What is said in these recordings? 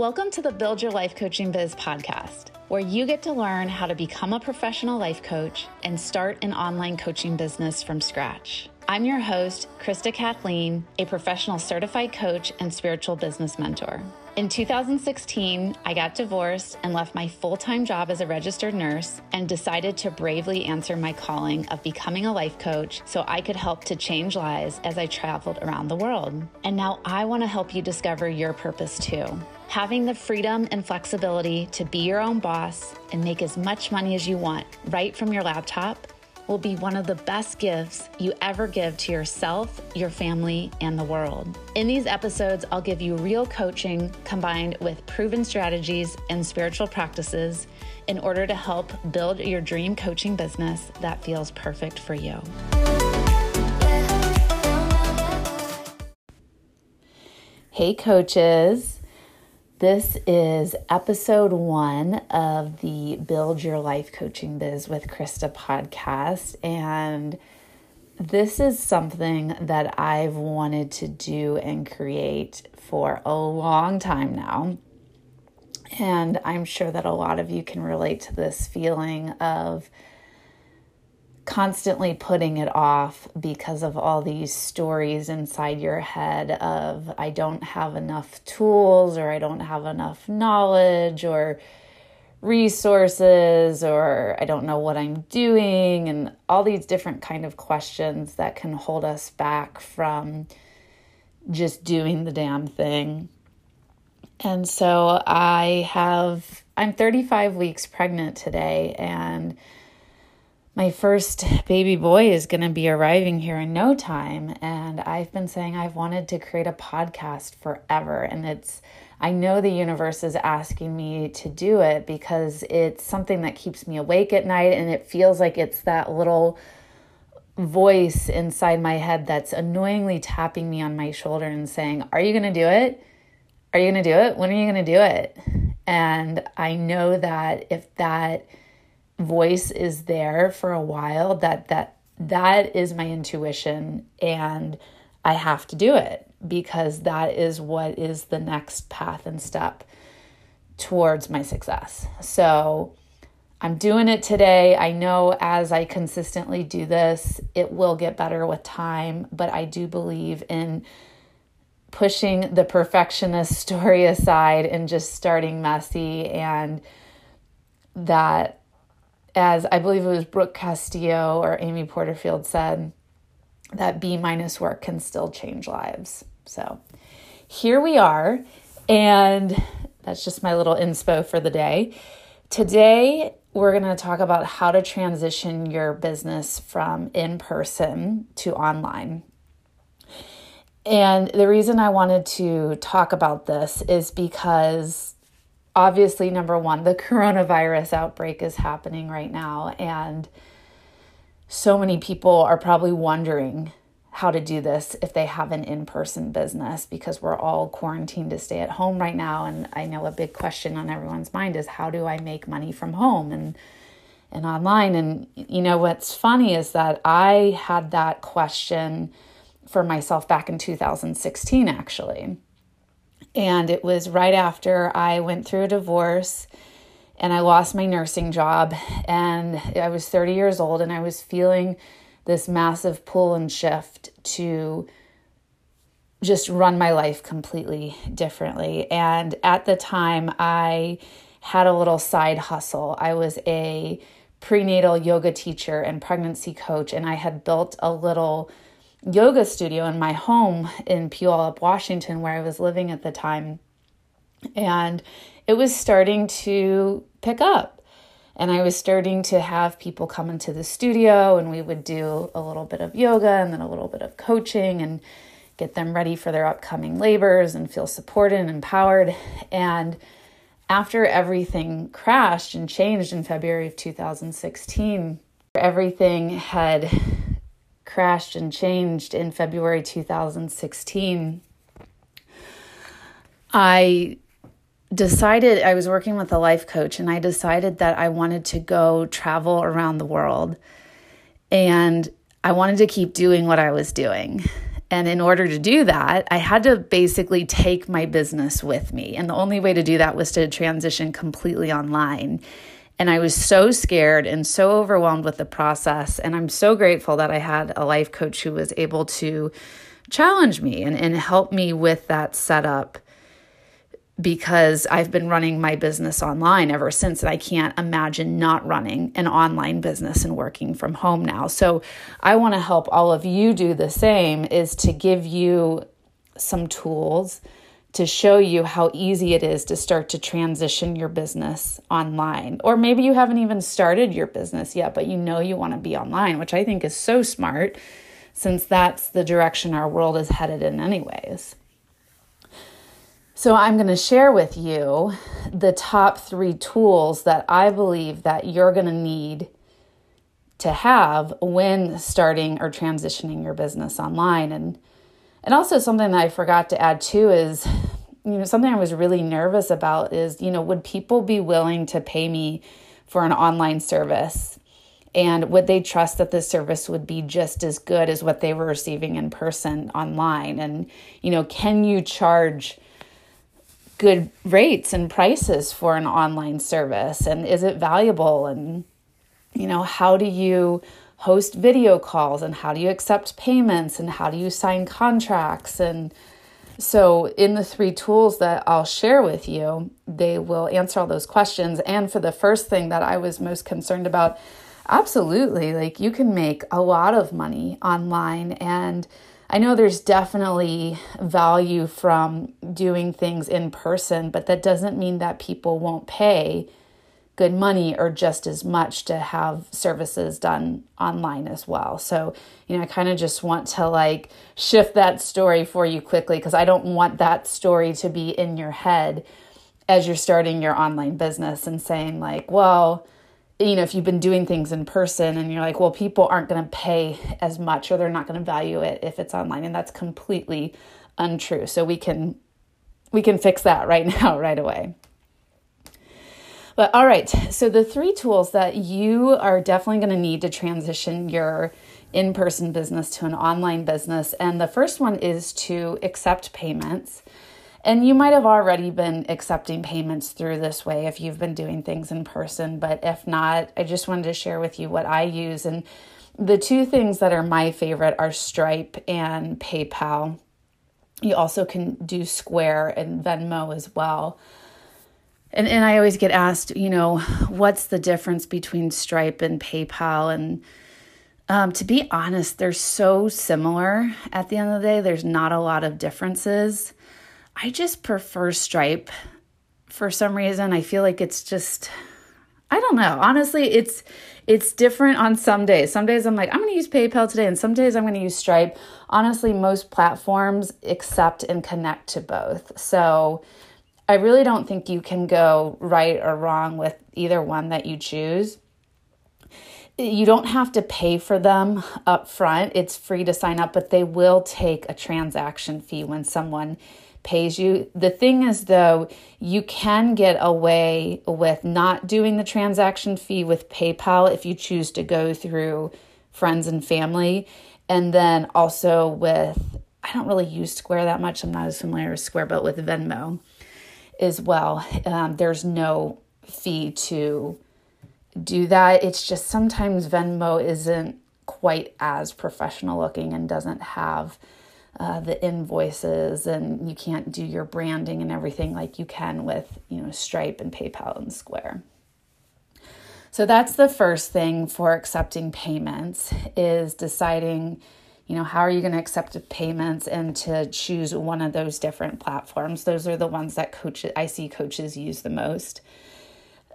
Welcome to the Build Your Life Coaching Biz podcast, where you get to learn how to become a professional life coach and start an online coaching business from scratch. I'm your host, Krista Kathleen, a professional certified coach and spiritual business mentor. In 2016, I got divorced and left my full time job as a registered nurse and decided to bravely answer my calling of becoming a life coach so I could help to change lives as I traveled around the world. And now I want to help you discover your purpose too. Having the freedom and flexibility to be your own boss and make as much money as you want right from your laptop will be one of the best gifts you ever give to yourself, your family, and the world. In these episodes, I'll give you real coaching combined with proven strategies and spiritual practices in order to help build your dream coaching business that feels perfect for you. Hey, coaches. This is episode one of the Build Your Life Coaching Biz with Krista podcast. And this is something that I've wanted to do and create for a long time now. And I'm sure that a lot of you can relate to this feeling of constantly putting it off because of all these stories inside your head of I don't have enough tools or I don't have enough knowledge or resources or I don't know what I'm doing and all these different kind of questions that can hold us back from just doing the damn thing. And so I have I'm 35 weeks pregnant today and my first baby boy is going to be arriving here in no time and i've been saying i've wanted to create a podcast forever and it's i know the universe is asking me to do it because it's something that keeps me awake at night and it feels like it's that little voice inside my head that's annoyingly tapping me on my shoulder and saying are you going to do it? Are you going to do it? When are you going to do it? And i know that if that voice is there for a while that that that is my intuition and I have to do it because that is what is the next path and step towards my success. So I'm doing it today. I know as I consistently do this, it will get better with time, but I do believe in pushing the perfectionist story aside and just starting messy and that as I believe it was Brooke Castillo or Amy Porterfield said, that B minus work can still change lives. So here we are, and that's just my little inspo for the day. Today, we're going to talk about how to transition your business from in person to online. And the reason I wanted to talk about this is because obviously, number one, the coronavirus outbreak is happening right now. And so many people are probably wondering how to do this if they have an in person business because we're all quarantined to stay at home right now. And I know a big question on everyone's mind is how do I make money from home and and online? And you know what's funny is that I had that question for myself back in 2016 actually. And it was right after I went through a divorce and I lost my nursing job. And I was 30 years old and I was feeling this massive pull and shift to just run my life completely differently. And at the time, I had a little side hustle. I was a prenatal yoga teacher and pregnancy coach, and I had built a little yoga studio in my home in Puyallup, Washington, where I was living at the time. And it was starting to pick up. And I was starting to have people come into the studio, and we would do a little bit of yoga and then a little bit of coaching and get them ready for their upcoming labors and feel supported and empowered. And after everything crashed and changed in February of 2016, everything had crashed and changed in February 2016, I decided I was working with a life coach and I decided that I wanted to go travel around the world and I wanted to keep doing what I was doing. And in order to do that, I had to basically take my business with me. And the only way to do that was to transition completely online. And I was so scared and so overwhelmed with the process. And I'm so grateful that I had a life coach who was able to challenge me and, and help me with that setup because I've been running my business online ever since, and I can't imagine not running an online business and working from home now. So, I want to help all of you do the same is to give you some tools to show you how easy it is to start to transition your business online. Or maybe you haven't even started your business yet, but you know you want to be online, which I think is so smart since that's the direction our world is headed in, anyways. So I'm going to share with you the top 3 tools that I believe that you're going to need to have when starting or transitioning your business online and and also something that I forgot to add too is you know something I was really nervous about is you know would people be willing to pay me for an online service? And would they trust that the service would be just as good as what they were receiving in person online? And you know can you charge good rates and prices for an online service? And is it valuable? And you know how do you host video calls and how do you accept payments and how do you sign contracts. And so in the three tools that I'll share with you they will answer all those questions. And for the first thing that I was most concerned about absolutely like you can make a lot of money online. And I know there's definitely value from doing things in person, but that doesn't mean that people won't pay good money or just as much to have services done online as well. So, you know, I kind of just want to like shift that story for you quickly because I don't want that story to be in your head as you're starting your online business and saying, like, well, you know, if you've been doing things in person and you're like, well, people aren't going to pay as much or they're not going to value it if it's online and that's completely untrue. So we can we can fix that right now right away. But all right, so the three tools that you are definitely going to need to transition your in person business to an online business. And the first one is to accept payments. And you might have already been accepting payments through this way if you've been doing things in person, but if not, I just wanted to share with you what I use. And the two things that are my favorite are Stripe and PayPal. You also can do Square and Venmo as well. And and I always get asked, you know, what's the difference between Stripe and PayPal and um, to be honest, they're so similar at the end of the day. There's not a lot of differences. I just prefer Stripe for some reason. I feel like it's just I don't know. Honestly, it's it's different on some days. Some days I'm like, I'm going to use PayPal today and some days I'm going to use Stripe. Honestly, most platforms accept and connect to both. So, I really don't think you can go right or wrong with either one that you choose. You don't have to pay for them up front. It's free to sign up, but they will take a transaction fee when someone pays you. The thing is, though, you can get away with not doing the transaction fee with PayPal if you choose to go through friends and family. And then also with, I don't really use Square that much. I'm not as familiar with Square, but with Venmo as well, um, there's no fee to do that. It's just sometimes Venmo isn't quite as professional looking and doesn't have uh, the invoices and you can't do your branding and everything like you can with you know stripe and paypal and square so that's the first thing for accepting payments is deciding you know how are you going to accept payments and to choose one of those different platforms? Those are the ones that coaches i see coaches use the most.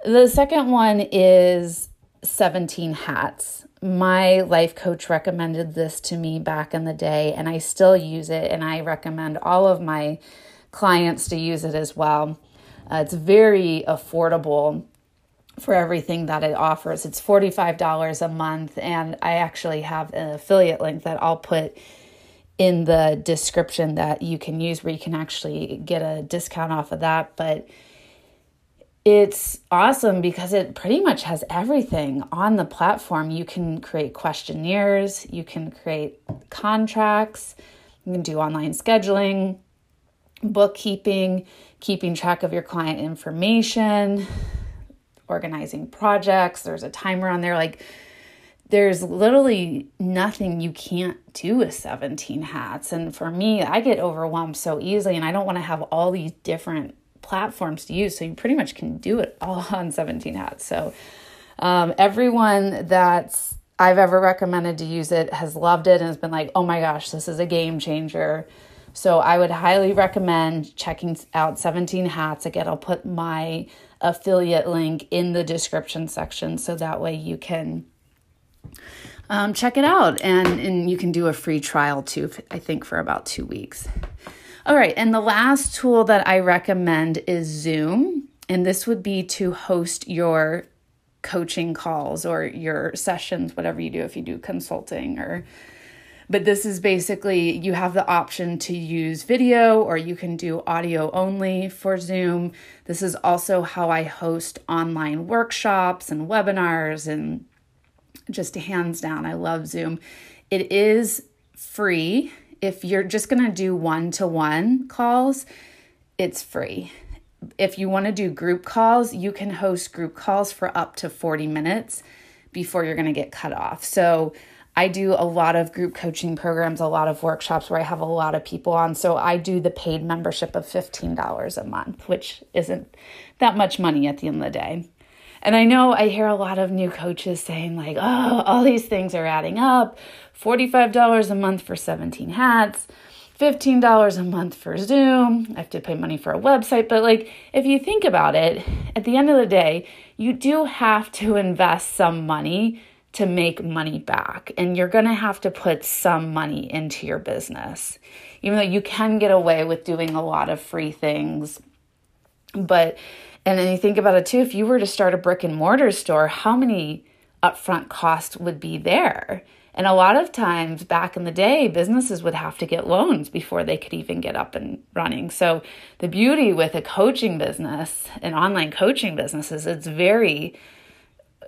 The second one is 17 hats. My life coach recommended this to me back in the day, and I still use it, and I recommend all of my clients to use it as well. Uh, it's very affordable for everything that it offers. It's $45 a month, and I actually have an affiliate link that I'll put in the description that you can use where you can actually get a discount off of that. But it's awesome because it pretty much has everything on the platform. You can create questionnaires, you can create contracts, You can do online scheduling, bookkeeping, keeping track of your client information, organizing projects. There's a timer on there. Like, there's literally nothing you can't do with 17 hats. And for me, I get overwhelmed so easily, and I don't want to have all these different platforms to use. So you pretty much can do it all on 17 hats. So um, everyone that's I've ever recommended to use it has loved it and has been like, oh my gosh, this is a game changer. So I would highly recommend checking out 17 Hats. Again, I'll put my affiliate link in the description section so that way you can um, check it out and, and you can do a free trial too, I think for about two weeks. All right, and the last tool that I recommend is Zoom, and this would be to host your coaching calls or your sessions, whatever you do, if you do consulting or but this is basically you have the option to use video or you can do audio only for Zoom. This is also how I host online workshops and webinars and just hands down, I love Zoom. It is free. If you're just going to do one to one calls, it's free if you want to do group calls, you can host group calls for up to 40 minutes before you're going to get cut off. So, I do a lot of group coaching programs, a lot of workshops where I have a lot of people on. So, I do the paid membership of $15 a month, which isn't that much money at the end of the day. And I know I hear a lot of new coaches saying, like, oh, all these things are adding up $45 a month for 17 hats. $15 a month for Zoom. I have to pay money for a website. But, like, if you think about it, at the end of the day, you do have to invest some money to make money back. And you're going to have to put some money into your business. Even though you can get away with doing a lot of free things. But, and then you think about it too, if you were to start a brick and mortar store, how many upfront costs would be there? And a lot of times back in the day, businesses would have to get loans before they could even get up and running. So the beauty with a coaching business, an online coaching business, is it's very,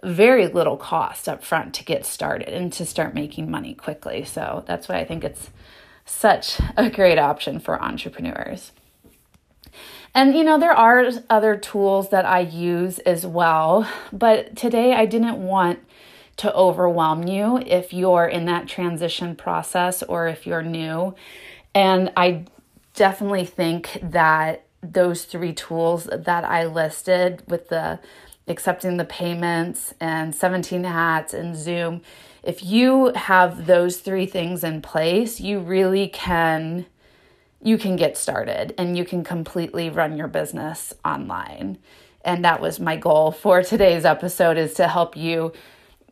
very little cost up front to get started and to start making money quickly. So that's why I think it's such a great option for entrepreneurs. And you know, there are other tools that I use as well, but today I didn't want to overwhelm you if you're in that transition process or if you're new. And I definitely think that those three tools that I listed with the accepting the payments and 17 hats and Zoom, if you have those three things in place, you really can you can get started and you can completely run your business online. And that was my goal for today's episode is to help you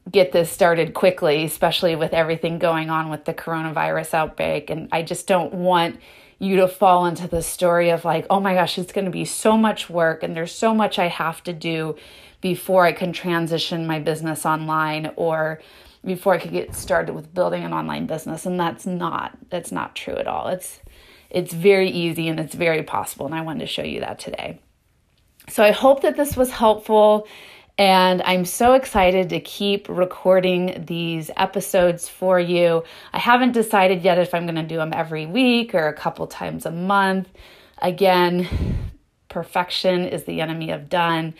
get this started quickly, especially with everything going on with the coronavirus outbreak. And I just don't want you to fall into the story of like, oh my gosh, it's going to be so much work and there's so much I have to do before I can transition my business online or before I could get started with building an online business. And that's not that's not true at all. It's it's very easy and it's very possible. And I wanted to show you that today. So I hope that this was helpful. And I'm so excited to keep recording these episodes for you. I haven't decided yet if I'm going to do them every week or a couple times a month. Again, perfection is the enemy of done.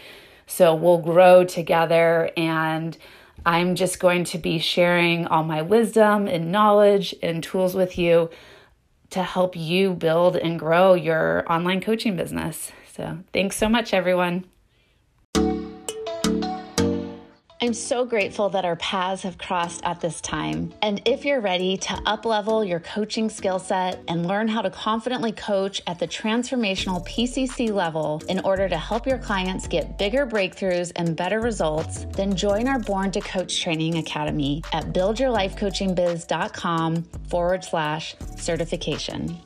So we'll grow together and I'm just going to be sharing all my wisdom and knowledge and tools with you to help you build and grow your online coaching business. So, thanks so much, everyone. I'm so grateful that our paths have crossed at this time. And if you're ready to uplevel your coaching skill set and learn how to confidently coach at the transformational PCC level in order to help your clients get bigger breakthroughs and better results, then join our Born to Coach Training Academy at buildyourlifecoachingbiz.com forward slash certification.